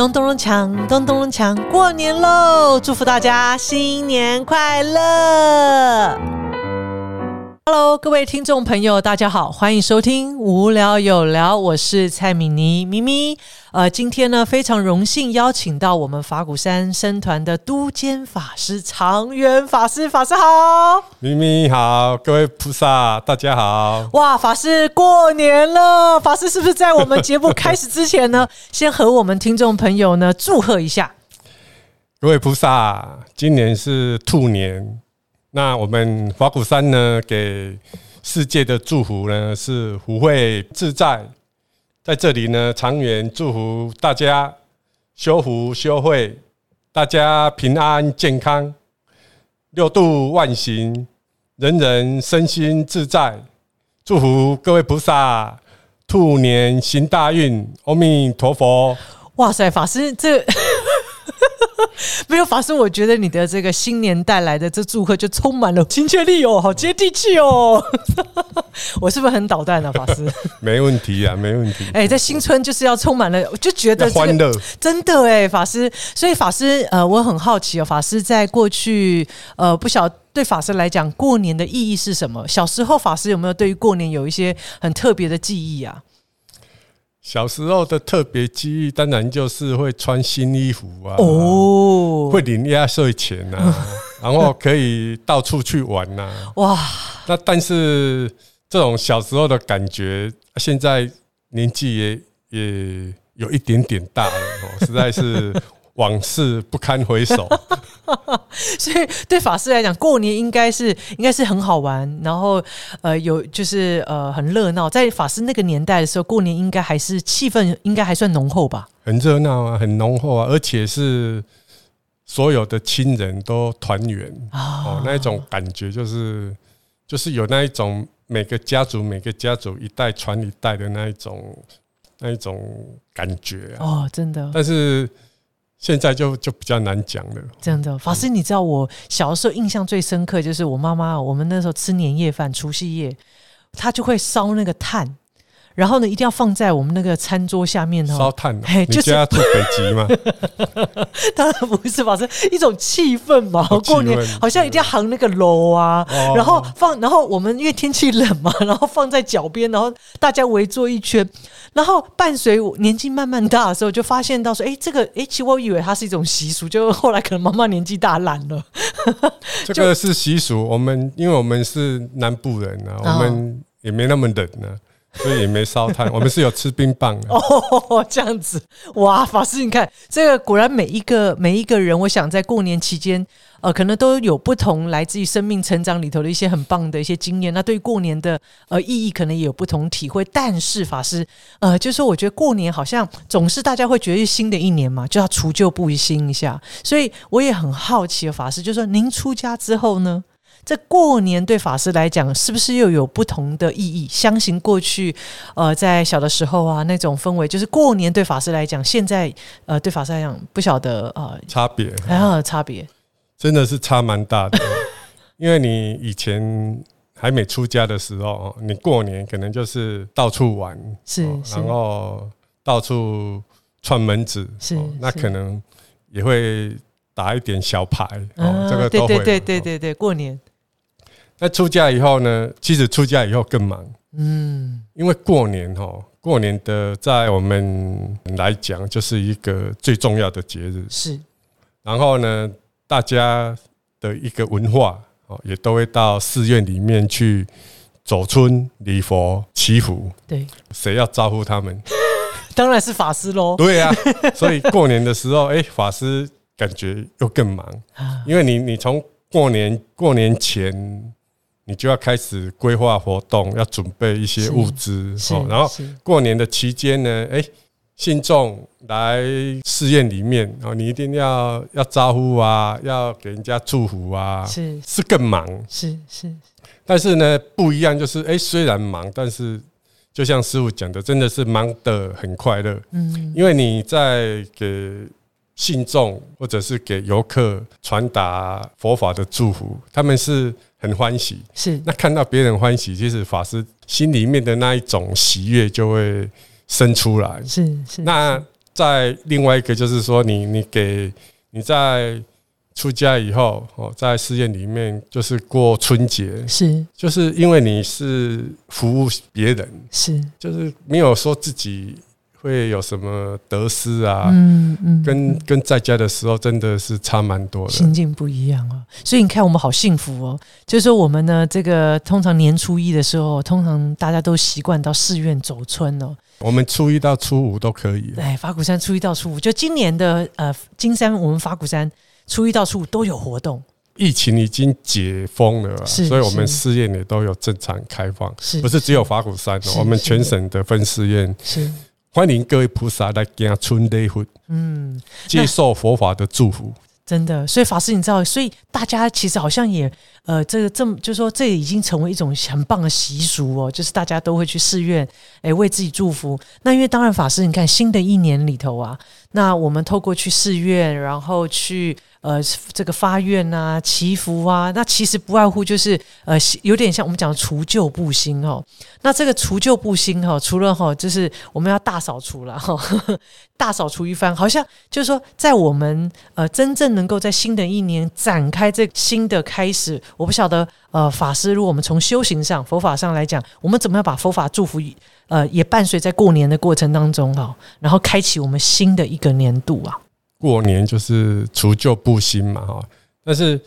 咚咚咚锵，咚咚咚锵，过年喽！祝福大家新年快乐！Hello，各位听众朋友，大家好，欢迎收听无聊有聊，我是蔡敏妮咪咪。呃，今天呢，非常荣幸邀请到我们法鼓山僧团的都监法师长远法师，法师好，咪咪好，各位菩萨大家好。哇，法师过年了，法师是不是在我们节目开始之前呢，先和我们听众朋友呢祝贺一下？各位菩萨，今年是兔年，那我们法鼓山呢，给世界的祝福呢是福慧自在。在这里呢，长远祝福大家修福修慧，大家平安健康，六度万行，人人身心自在。祝福各位菩萨，兔年行大运，阿弥陀佛。哇塞，法师这。没有法师，我觉得你的这个新年带来的这祝贺就充满了 亲切力哦，好接地气哦。我是不是很捣蛋啊，法师？没问题啊，没问题。哎，在新春就是要充满了，我就觉得欢乐，真的哎，法师。所以法师，呃，我很好奇哦，法师在过去，呃，不晓对法师来讲，过年的意义是什么？小时候法师有没有对于过年有一些很特别的记忆啊？小时候的特别记忆，当然就是会穿新衣服啊，哦，会领压岁钱呐，然后可以到处去玩呐，哇！那但是这种小时候的感觉，现在年纪也也有一点点大了，哦，实在是。往事不堪回首，所以对法师来讲，过年应该是应该是很好玩，然后呃有就是呃很热闹。在法师那个年代的时候，过年应该还是气氛应该还算浓厚吧？很热闹啊，很浓厚啊，而且是所有的亲人都团圆哦，那一种感觉就是就是有那一种每个家族每个家族一代传一代的那一种那一种感觉啊哦，真的，但是。现在就就比较难讲了。真的，法师，你知道我小的时候印象最深刻就是我妈妈，我们那时候吃年夜饭，除夕夜，她就会烧那个炭。然后呢，一定要放在我们那个餐桌下面哦。烧炭，你家住北极吗？当然不是吧，是一种气氛嘛。过年好像一定要行那个楼啊，然后放，然后我们因为天气冷嘛，然后放在脚边，然后大家围坐一圈。然后伴随我年纪慢慢大的时候，就发现到说，哎，这个，哎，其实我以为它是一种习俗，就后来可能妈妈年纪大懒了。这个是习俗，我们因为我们是南部人啊，我们也没那么冷呢。所以也没烧炭，我们是有吃冰棒哦，这样子哇，法师，你看这个果然每一个每一个人，我想在过年期间，呃，可能都有不同来自于生命成长里头的一些很棒的一些经验。那对过年的呃意义，可能也有不同体会。但是法师，呃，就是，我觉得过年好像总是大家会觉得新的一年嘛，就要除旧布新一下。所以我也很好奇，法师，就说您出家之后呢？这过年对法师来讲，是不是又有不同的意义？相信过去，呃，在小的时候啊，那种氛围，就是过年对法师来讲，现在呃，对法师来讲，不晓得呃，差别，还有差别，真的是差蛮大的。因为你以前还没出家的时候，你过年可能就是到处玩，是，然后到处串门子，是，那可能也会打一点小牌，哦，这个都会，对对对对对，过年。那出嫁以后呢？其实出嫁以后更忙，嗯，因为过年哈，过年的在我们来讲就是一个最重要的节日，是。然后呢，大家的一个文化哦，也都会到寺院里面去走村礼佛祈福。对，谁要招呼他们？当然是法师喽。对呀，所以过年的时候，哎，法师感觉又更忙，因为你你从过年过年前。你就要开始规划活动，要准备一些物资哦。然后过年的期间呢，哎，信众来寺院里面哦，你一定要要招呼啊，要给人家祝福啊，是是更忙，是是。但是呢，不一样就是，哎，虽然忙，但是就像师傅讲的，真的是忙得很快乐。嗯，因为你在给信众或者是给游客传达佛法的祝福，他们是。很欢喜，是那看到别人欢喜，其实法师心里面的那一种喜悦就会生出来。是是。那在另外一个就是说，你你给你在出家以后哦，在寺院里面就是过春节，是就是因为你是服务别人，是，就是没有说自己会有什么得失啊，嗯嗯，跟跟在家的时候真的是差蛮多的。心境不一样哦。所以你看，我们好幸福哦。就是说，我们呢，这个通常年初一的时候，通常大家都习惯到寺院走村哦。我们初一到初五都可以。哎，法鼓山初一到初五，就今年的呃金山，我们法鼓山初一到初五都有活动。疫情已经解封了，是所以我们是寺院也都有正常开放，是不是只有法鼓山哦？我们全省的分寺院是，欢迎各位菩萨来行春礼佛，嗯，接受佛法的祝福。真的，所以法师，你知道，所以大家其实好像也，呃，这个这么，就说这已经成为一种很棒的习俗哦，就是大家都会去寺院，哎，为自己祝福。那因为当然，法师，你看新的一年里头啊，那我们透过去寺院，然后去呃这个发愿啊、祈福啊，那其实不外乎就是呃有点像我们讲除旧布新哦。那这个除旧布新哈、除了哈、就是我们要大扫除了哈、大扫除一番，好像就是说，在我们呃真正能够在新的一年展开这新的开始，我不晓得呃法师，如果我们从修行上、佛法上来讲，我们怎么样把佛法祝福呃也伴随在过年的过程当中哈、然后开启我们新的一个年度啊，过年就是除旧布新嘛，哈。但是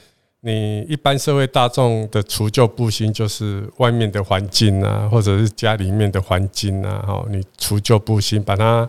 你一般社会大众的除旧布新，就是外面的环境啊，或者是家里面的环境啊，哈，你除旧布新，把它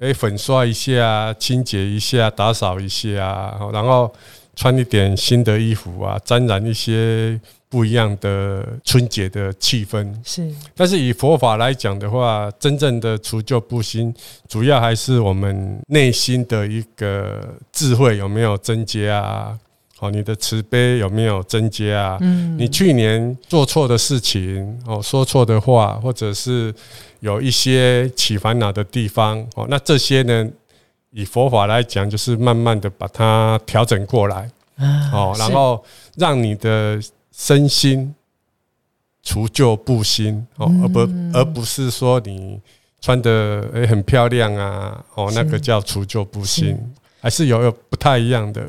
诶粉刷一下，清洁一下，打扫一下，然后穿一点新的衣服啊，沾染一些不一样的春节的气氛。是但是以佛法来讲的话，真正的除旧布新，主要还是我们内心的一个智慧有没有增加啊？好，你的慈悲有没有增加啊？嗯你去年做错的事情，哦，说错的话，或者是有一些起烦恼的地方，哦，那这些呢，以佛法来讲，就是慢慢的把它调整过来，啊哦，然后让你的身心除旧布新哦，而不嗯而不是说你穿的诶很漂亮啊，哦，那个叫除旧布新，还是有有不太一样的。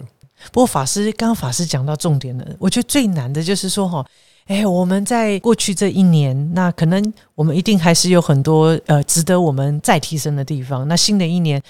不过法师刚刚法师讲到重点了，我觉得最难的就是说哈，哎，我们在过去这一年，那可能我们一定还是有很多呃值得我们再提升的地方。那新的一年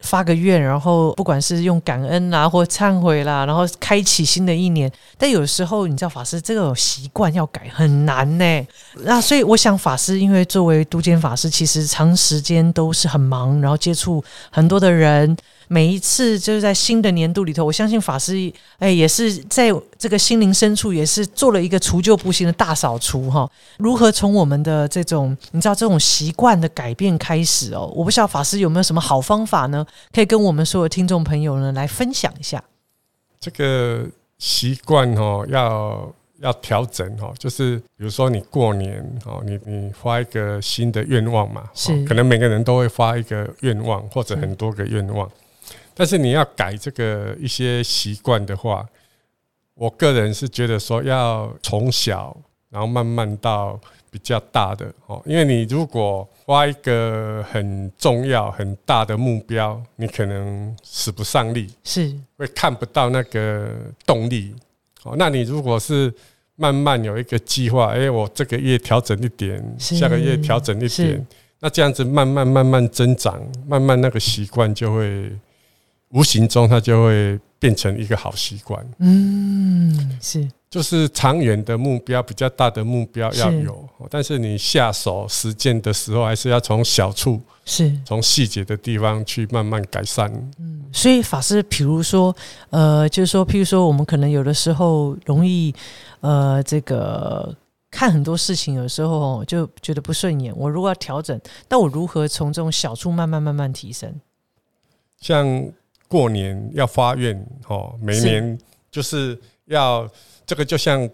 发个愿，然后不管是用感恩啦或忏悔啦，然后开启新的一年。但有时候你知道法师这个习惯要改很难呢。那所以我想法师因为作为督监法师，其实长时间都是很忙，然后接触很多的人。每一次就是在新的年度里头，我相信法师哎也是在这个心灵深处也是做了一个除旧布新的大扫除哈。如何从我们的这种你知道这种习惯的改变开始哦？我不知道法师有没有什么好方法呢？可以跟我们所有听众朋友呢来分享一下。这个习惯哦，要要调整哦，就是比如说你过年哦，你你发一个新的愿望嘛，是哦可能每个人都会发一个愿望或者很多个愿望，但是你要改这个一些习惯的话，我个人是觉得说要从小，然后慢慢到比较大的哦，因为你如果挖一个很重要很大的目标，你可能使不上力，是会看不到那个动力。哦，那你如果是慢慢有一个计划，哎、我这个月调整一点，下个月调整一点，那这样子慢慢慢慢增长，慢慢那个习惯就会无形中它就会变成一个好习惯。嗯是就是长远的目标，比较大的目标要有，哦但是你下手实践的时候，还是要从小处、是。从细节的地方去慢慢改善。嗯所以法师，比如说，呃，就是说，譬如说，我们可能有的时候容易，呃，这个看很多事情，有时候哦就觉得不顺眼。我如果要调整，那我如何从这种小处慢慢慢慢提升？像过年要发愿哦，每年就是要这个，就像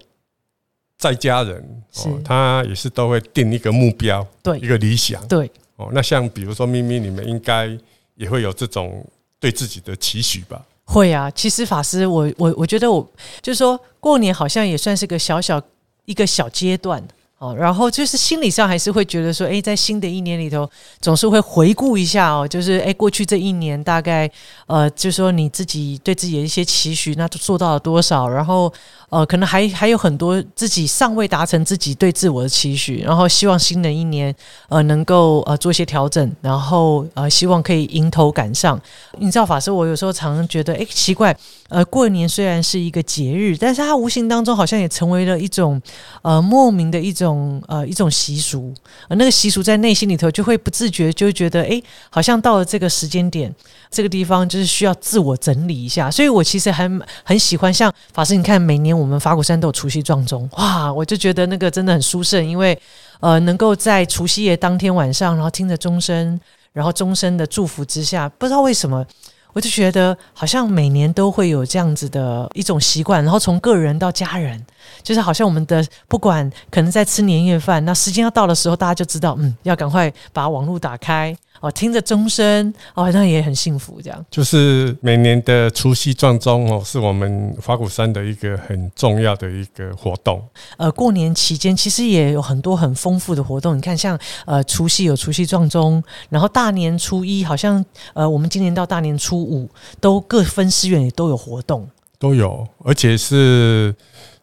在家人哦，他也是都会定一个目标，对一个理想对，哦。那像比如说咪咪，你们应该也会有这种对自己的期许吧？会啊。其实法师，我我我觉得我就是说过年好像也算是个小小一个小阶段。哦，然后就是心理上还是会觉得说，哎，在新的一年里头，总是会回顾一下哦，就是哎，过去这一年大概呃，就说你自己对自己的一些期许，那做到了多少？然后呃，可能还还有很多自己尚未达成自己对自我的期许，然后希望新的一年呃能够呃做一些调整，然后呃希望可以迎头赶上。你知道法师，我有时候常常觉得，哎，奇怪，呃，过年虽然是一个节日，但是它无形当中好像也成为了一种呃莫名的一种。呃一种习俗，呃那个习俗在内心里头就会不自觉就会觉得，哎，好像到了这个时间点，这个地方就是需要自我整理一下。所以我其实还很喜欢像法师，你看每年我们法鼓山都有除夕撞钟，哇，我就觉得那个真的很殊胜，因为呃能够在除夕夜当天晚上，然后听着钟声，然后钟声的祝福之下，不知道为什么。我就觉得好像每年都会有这样子的一种习惯，然后从个人到家人，就是好像我们的不管可能在吃年夜饭，那时间要到的时候，大家就知道，嗯，要赶快把网络打开。哦，听着钟声，哦，那也很幸福。这样就是每年的除夕撞钟哦，是我们法鼓山的一个很重要的一个活动。呃，过年期间其实也有很多很丰富的活动。你看，像呃除夕有除夕撞钟，然后大年初一好像呃我们今年到大年初五都各分寺院也都有活动，都有，而且是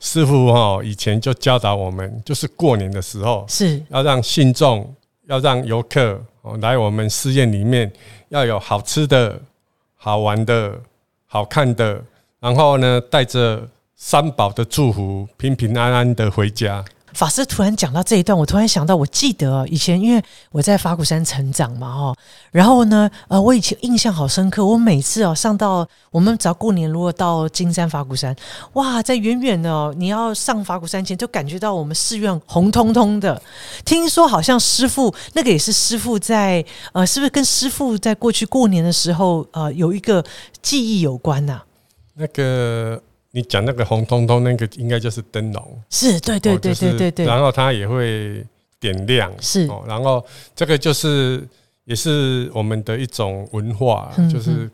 师傅哈以前就教导我们，就是过年的时候是要让信众，要让游客。哦，来我们寺院里面要有好吃的、好玩的、好看的，然后呢，带着三宝的祝福，平平安安的回家。法师突然讲到这一段，我突然想到，我记得以前因为我在法鼓山成长嘛，哦，然后呢，呃，我以前印象好深刻，我每次哦上到我们只要过年，如果到金山法鼓山，哇，在远远的，你要上法鼓山前，就感觉到我们寺院红彤彤的。听说好像师傅那个也是师傅在，呃，是不是跟师傅在过去过年的时候，呃，有一个记忆有关呐？那个。你讲那个红彤彤那个，应该就是灯笼，是对对对对对对。然后它也会点亮，是。然后这个就是也是我们的一种文化，就是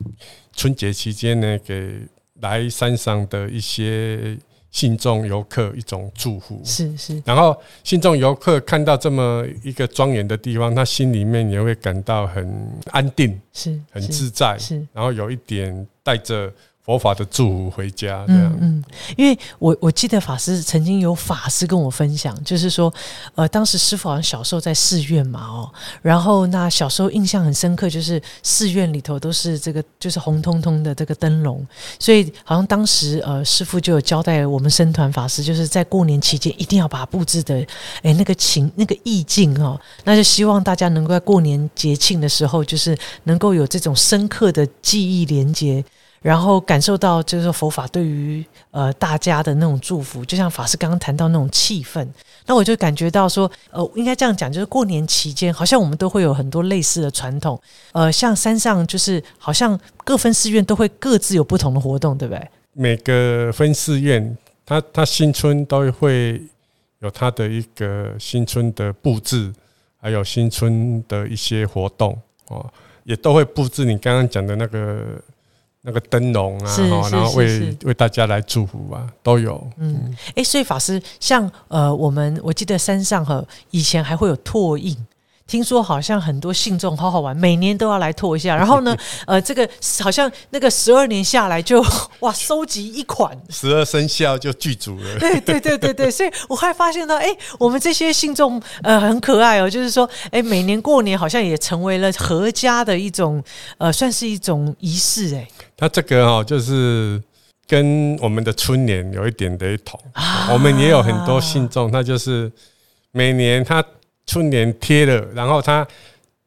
春节期间呢，给来山上的一些信众游客一种祝福，是是。然后信众游客看到这么一个庄严的地方，他心里面也会感到很安定，是很自在，是。然后有一点带着。佛法的祝福回家，这样。嗯，因为我我记得法师曾经有法师跟我分享，就是说，呃，当时师傅好像小时候在寺院嘛，哦，然后那小时候印象很深刻，就是寺院里头都是这个就是红彤彤的这个灯笼，所以好像当时呃师傅就有交代我们僧团法师，就是在过年期间一定要把它布置的，哎，那个情那个意境哦，那就希望大家能够在过年节庆的时候，就是能够有这种深刻的记忆连接。然后感受到就是佛法对于呃大家的那种祝福，就像法师刚刚谈到那种气氛，那我就感觉到说，呃，应该这样讲，就是过年期间，好像我们都会有很多类似的传统，呃，像山上就是好像各分寺院都会各自有不同的活动，对不对？每个分寺院，它它新春都会有它的一个新春的布置，还有新春的一些活动哦，也都会布置你刚刚讲的那个。那个灯笼啊，然后为为大家来祝福啊，都有。嗯，哎，所以法师像呃，我们我记得山上哈，以前还会有拓印。听说好像很多信众好好玩，每年都要来拓一下。然后呢，呃，这个好像那个十二年下来就 哇，收集一款十二生肖就剧组了。对对对对对，所以我还发现到，哎，我们这些信众呃很可爱哦，就是说，哎，每年过年好像也成为了合家的一种呃，算是一种仪式。哎，他这个哦，就是跟我们的春联有一点雷同。我们也有很多信众，他就是每年他。春联贴了，然后他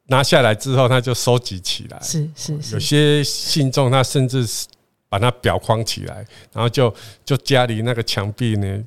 拿下来之后，他就收集起来。是是是，有些信众他甚至是把它裱框起来，然后就就家里那个墙壁呢。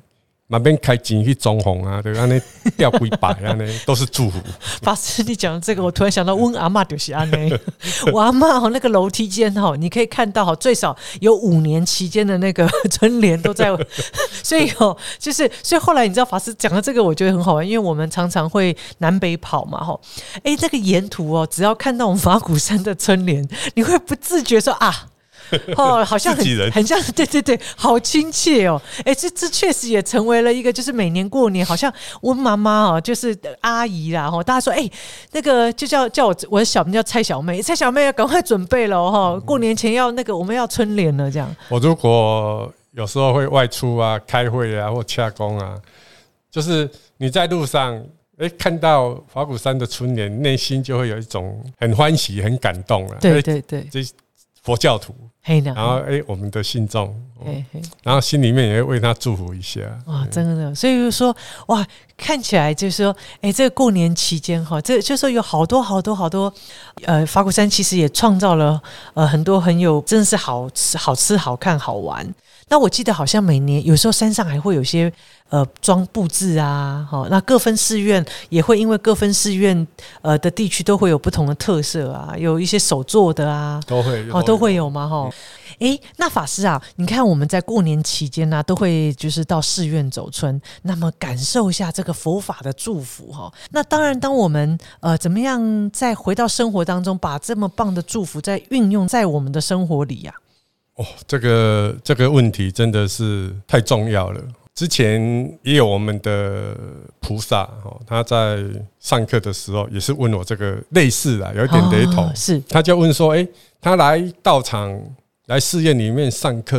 那边开景去装潢啊，对，安尼吊龟摆安尼 都是祝福。法师，你讲这个，我突然想到，温阿妈就是安尼。我阿妈哈那个楼梯间哈，你可以看到哈，最少有五年期间的那个春联都在。所以哦，就是所以后来你知道法师讲的这个，我觉得很好玩，因为我们常常会南北跑嘛哈。哎，这个沿途哦，只要看到我们法鼓山的春联，你会不自觉说啊。哦，好像很很像，对对对，好亲切哦。哎，这这确实也成为了一个，就是每年过年，好像我妈妈哦，就是阿姨啦，哈，大家说，哎，那个就叫叫我我的小名叫蔡小妹，蔡小妹要赶快准备了哈，过年前要那个我们要春联了，这样。我如果有时候会外出啊、开会啊或洽公啊，就是你在路上。哎，看到华古山的春联，内心就会有一种很欢喜、很感动啊！对对对，这佛教徒，然后哎，我们的信众，然后心里面也会为他祝福一下。哇，真的，所以就说哇，看起来就是说，哎，这个过年期间哈，这就说有好多好多好多，呃，法鼓山其实也创造了呃很多很有，真的是好吃、好吃、好看、好玩。那我记得好像每年有时候山上还会有些呃装布置啊，好，那各分寺院也会因为各分寺院呃的地区都会有不同的特色啊，有一些手做的啊，都会哦都会有嘛？哈，哎，那法师啊，你看我们在过年期间呢，都会就是到寺院走村，那么感受一下这个佛法的祝福哈。那当然，当我们呃怎么样再回到生活当中，把这么棒的祝福再运用在我们的生活里呀？哦，这个这个问题真的是太重要了。之前也有我们的菩萨哦，他在上课的时候也是问我这个类似啊，有一点雷同。是，他就问说：“哎，他来道场来寺院里面上课，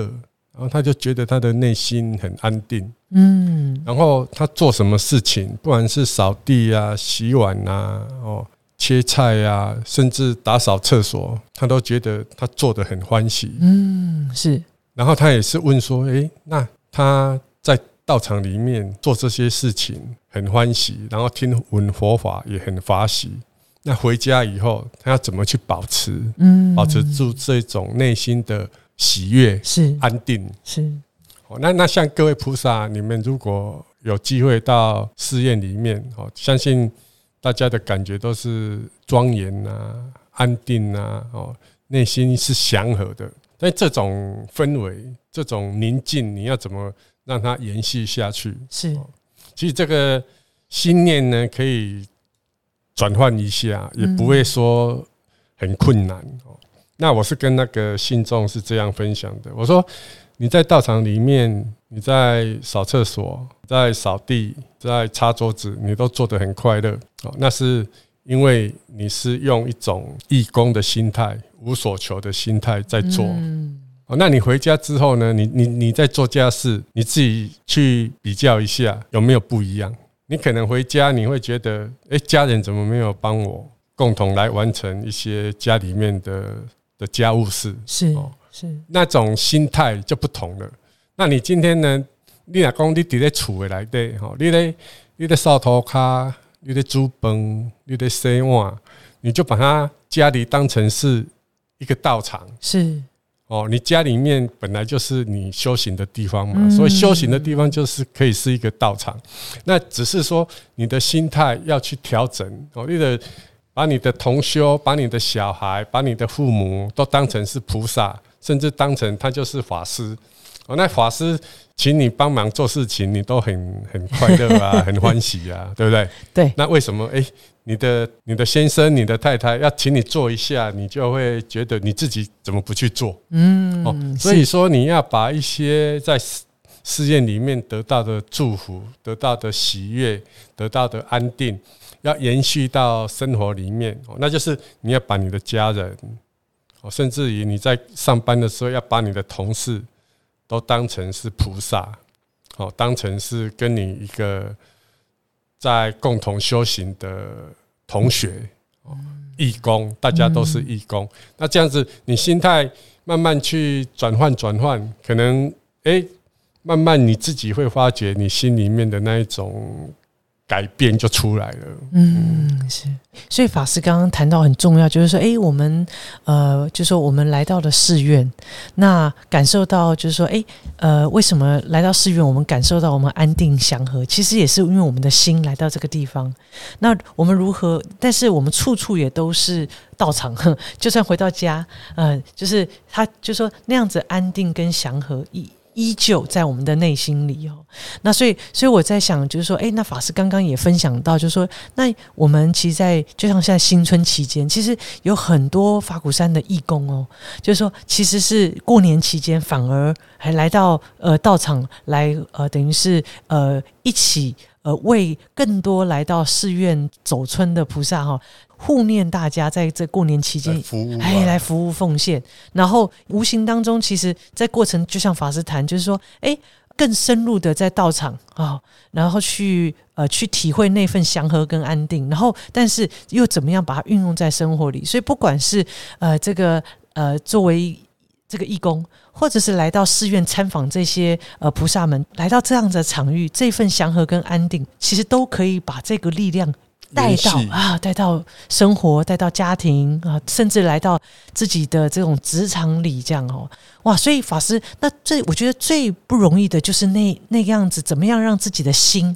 然后他就觉得他的内心很安定。嗯，然后他做什么事情，不管是扫地啊、洗碗啊，哦。”切菜呀，甚至打扫厕所，他都觉得他做的很欢喜。嗯，是。然后他也是问说：“诶，那他在道场里面做这些事情很欢喜，然后听闻佛法也很法喜。那回家以后，他要怎么去保持？嗯，保持住这种内心的喜悦是安定是。哦，那那像各位菩萨，你们如果有机会到寺院里面，哦，相信。大家的感觉都是庄严呐、安定呐，哦，内心是祥和的。但这种氛围、这种宁静，你要怎么让它延续下去？是，其实这个心念呢，可以转换一下，也不会说很困难哦。那我是跟那个信众是这样分享的，我说。你在道场里面，你在扫厕所，在扫地，在擦桌子，你都做得很快乐哦。那是因为你是用一种义工的心态、无所求的心态在做。哦，那你回家之后呢？你你你在做家事，你自己去比较一下有没有不一样？你可能回家你会觉得，哎，家人怎么没有帮我共同来完成一些家里面的的家务事？是哦。是那种心态就不同了。那你今天呢？你若讲你伫咧厝诶内底吼，你咧你咧扫涂骹，你咧煮饭，你咧洗碗，你就把它家里当成是一个道场。是哦，你家里面本来就是你修行的地方嘛，所以修行的地方就是可以是一个道场。那只是说你的心态要去调整哦，你的把你的同修、把你的小孩、把你的父母都当成是菩萨。甚至当成他就是法师哦，那法师请你帮忙做事情，你都很很快乐啊，很欢喜啊，对不对？对。那为什么哎，你的你的先生、你的太太要请你做一下，你就会觉得你自己怎么不去做？嗯。哦，所以说你要把一些在试验里面得到的祝福、得到的喜悦、得到的安定，要延续到生活里面哦，那就是你要把你的家人。甚至于你在上班的时候，要把你的同事都当成是菩萨，哦，当成是跟你一个在共同修行的同学，哦，义工，大家都是义工。那这样子，你心态慢慢去转换转换，可能哎，慢慢你自己会发觉你心里面的那一种。改变就出来了。嗯，是。所以法师刚刚谈到很重要，就是说，哎，我们呃，就说我们来到了寺院，那感受到就是说，哎，呃，为什么来到寺院，我们感受到我们安定祥和？其实也是因为我们的心来到这个地方。那我们如何？但是我们处处也都是道场，就算回到家，嗯，就是他就说那样子安定跟祥和一。依旧在我们的内心里哦，那所以，所以我在想，就是说，哎，那法师刚刚也分享到，就是说，那我们其实，在就像现在新春期间，其实有很多法鼓山的义工哦，就是说，其实是过年期间反而还来到呃道场来呃，等于是呃一起呃为更多来到寺院走村的菩萨哈。护念大家在这过年期间，哎，来服务奉献，然后无形当中，其实，在过程就像法师谈，就是说，哎，更深入的在道场啊，然后去呃去体会那份祥和跟安定，然后但是又怎么样把它运用在生活里？所以不管是呃这个呃作为这个义工，或者是来到寺院参访这些呃菩萨们，来到这样的场域，这份祥和跟安定，其实都可以把这个力量。带到啊，带到生活，带到家庭啊，甚至来到自己的这种职场里，这样哦，哇！所以法师，那最我觉得最不容易的就是那那个样子，怎么样让自己的心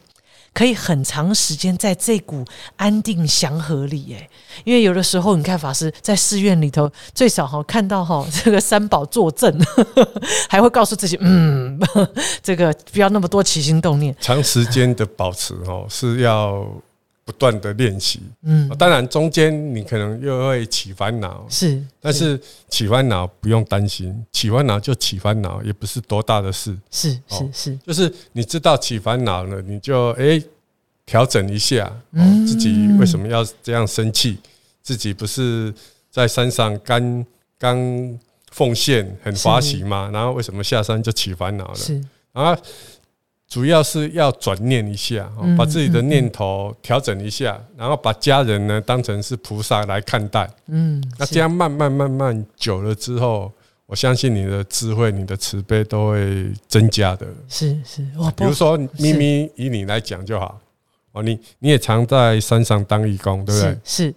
可以很长时间在这股安定祥和里？哎，因为有的时候你看法师在寺院里头，最少哈看到哈 这个三宝坐镇，还会告诉自己，嗯，这个不要那么多起心动念，长时间的保持哦是要。不断的练习，嗯，当然中间你可能又会起烦恼，是，但是起烦恼不用担心，起烦恼就起烦恼，也不是多大的事，是是是，就是你知道起烦恼了，你就哎调整一下，自己为什么要这样生气？自己不是在山上刚刚奉献很欢喜吗？然后为什么下山就起烦恼了？是啊。主要是要转念一下，把自己的念头调整一下，然后把家人呢当成是菩萨来看待。嗯，那这样慢慢慢慢久了之后，我相信你的智慧、你的慈悲都会增加的。是是，比如说咪咪以你来讲就好，哦，你你也常在山上当义工，对不对？是。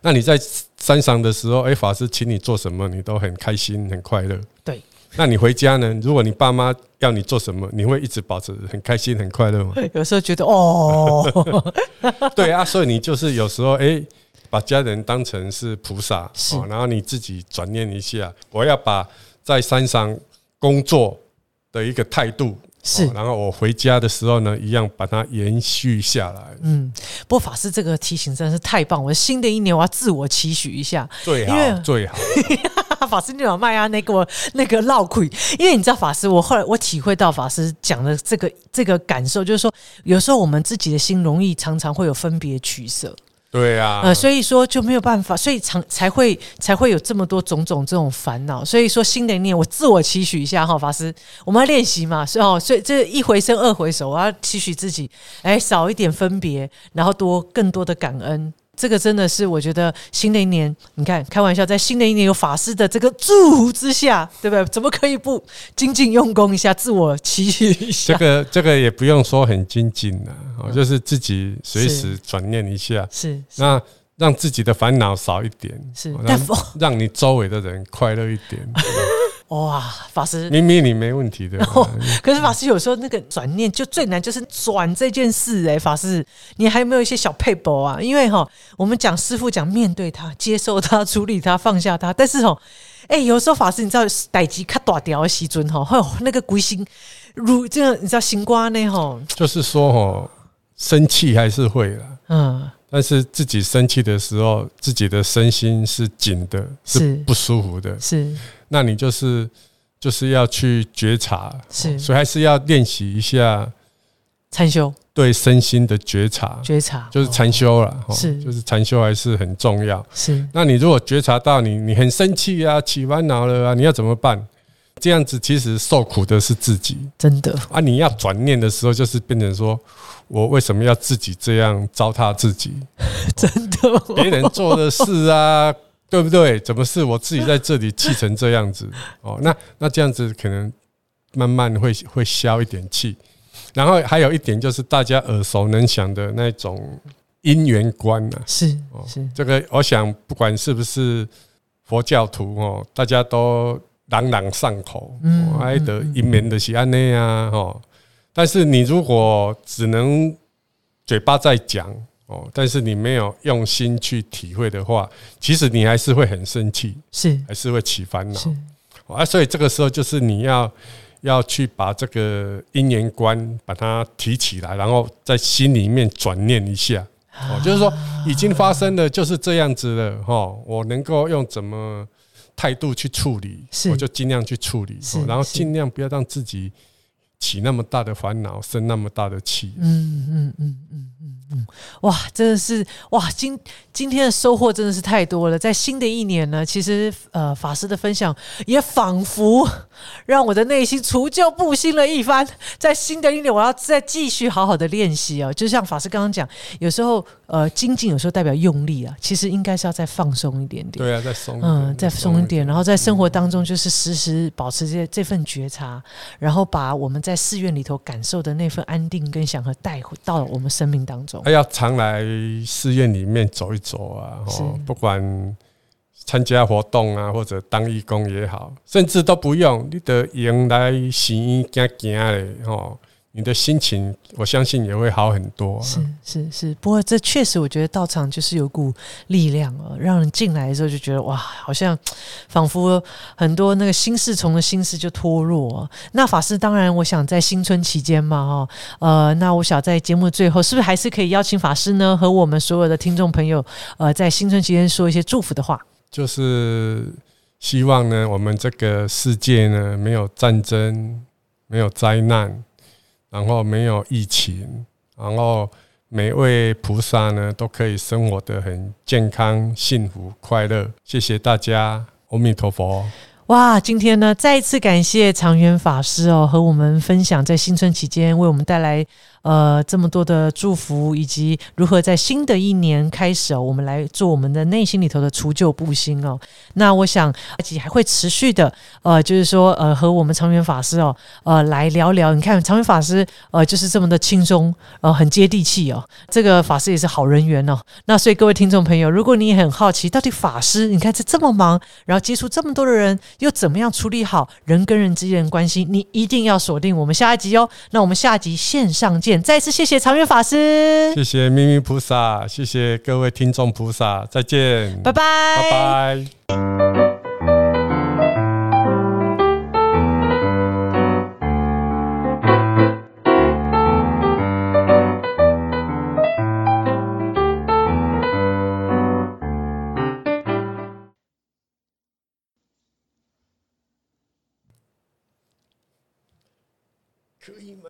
那你在山上的时候，哎，法师请你做什么，你都很开心、很快乐。对。那你回家呢？如果你爸妈要你做什么，你会一直保持很开心、很快乐吗？有时候觉得哦，对啊，所以你就是有时候哎，把家人当成是菩萨，是，然后你自己转念一下，我要把在山上工作的一个态度。是，然后我回家的时候呢，一样把它延续下来。嗯，不过法师这个提醒真的是太棒！我新的一年我要自我期许一下，最好最好。法师，你有麦啊？那个那个绕亏，因为你知道法师，我后来我体会到法师讲的这个这个感受，就是说有时候我们自己的心容易常常会有分别取舍。对啊，呃，所以说就没有办法，所以常才会才会有这么多种种这种烦恼。所以说新的一年，我自我期许一下哈，法师，我们要练习嘛，是哦，所以这一回生二回熟，我要期许自己，哎，少一点分别，然后多更多的感恩。这个真的是，我觉得新的一年，你看，开玩笑，在新的一年有法师的这个祝福之下，对不对？怎么可以不精进用功一下，自我期许一下？这个这个也不用说很精进的，哦，就是自己随时转念一下，是那让自己的烦恼少一点，是让让你周围的人快乐一点。哇，法师，明明你没问题的，可是法师有时候那个转念就最难，就是转这件事。哎，法师，你还有没有一些小配博啊？因为哈，我们讲师傅讲面对他、接受他、处理他、放下他，但是哦，哎，有时候法师你知道，逮鸡卡大条的西尊哈，还有那个鬼心如这样，你知道心瓜呢哈，就是说哈，生气还是会了，嗯。但是自己生气的时候，自己的身心是紧的，是不舒服的。是，那你就是就是要去觉察，是，所以还是要练习一下禅修，对身心的觉察，觉察就是禅修了。是，就是禅修还是很重要。是，那你如果觉察到你你很生气啊，起烦恼了啊，你要怎么办？这样子其实受苦的是自己，真的啊！你要转念的时候，就是变成说。我为什么要自己这样糟蹋自己？真的，别人做的事啊，对不对？怎么是我自己在这里气成这样子？哦，那那这样子可能慢慢会会消一点气。然后还有一点就是，大家耳熟能详的那种因缘观啊？是是，这个我想不管是不是佛教徒哦，大家都朗朗上口。嗯，爱的因缘的是安内啊，哦。但是你如果只能嘴巴在讲哦，但是你没有用心去体会的话，其实你还是会很生气，是还是会起烦恼，啊，所以这个时候就是你要要去把这个因缘观把它提起来，然后在心里面转念一下。哦，就是说已经发生了，就是这样子了。哈，我能够用怎么态度去处理，我就尽量去处理，然后尽量不要让自己起那么大的烦恼，生那么大的气。嗯嗯嗯嗯。嗯，哇，真的是哇，今今天的收获真的是太多了。在新的一年呢，其实呃，法师的分享也仿佛让我的内心除旧布新了一番。在新的一年，我要再继续好好的练习哦。就像法师刚刚讲，有时候呃，精进有时候代表用力啊，其实应该是要再放松一点点。对啊，再松，嗯，再松一点。然后在生活当中，就是时时保持这这份觉察，然后把我们在寺院里头感受的那份安定跟祥和带回到我们生命当中。还要常来寺院里面走一走啊！哦，不管参加活动啊，或者当义工也好，甚至都不用，你得迎来行行行嘞，哦。你的心情，我相信也会好很多。是是是，不过这确实，我觉得道场就是有股力量哦，让人进来的时候就觉得哇，好像仿佛很多那个心事从的心事就脱落。那法师，当然，我想在新春期间嘛，哈，呃，那我想在节目的最后，是不是还是可以邀请法师呢，和我们所有的听众朋友，呃，在新春期间说一些祝福的话？就是希望呢，我们这个世界呢，没有战争，没有灾难。然后没有疫情，然后每位菩萨呢都可以生活得很健康、幸福、快乐。谢谢大家，阿弥陀佛。哇，今天呢再一次感谢长远法师哦，和我们分享在新春期间为我们带来。呃，这么多的祝福，以及如何在新的一年开始哦，我们来做我们的内心里头的除旧布新哦。那我想自己还会持续的，呃，就是说，呃，和我们长远法师哦，呃，来聊聊。你看，长远法师呃，就是这么的轻松，呃，很接地气哦。这个法师也是好人缘哦。那所以各位听众朋友，如果你也很好奇，到底法师，你看这这么忙，然后接触这么多的人，又怎么样处理好人跟人之间的关系？你一定要锁定我们下一集哦。那我们下一集线上见。再次谢谢长远法师，谢谢咪咪菩萨，谢谢各位听众菩萨，再见，拜拜，拜拜。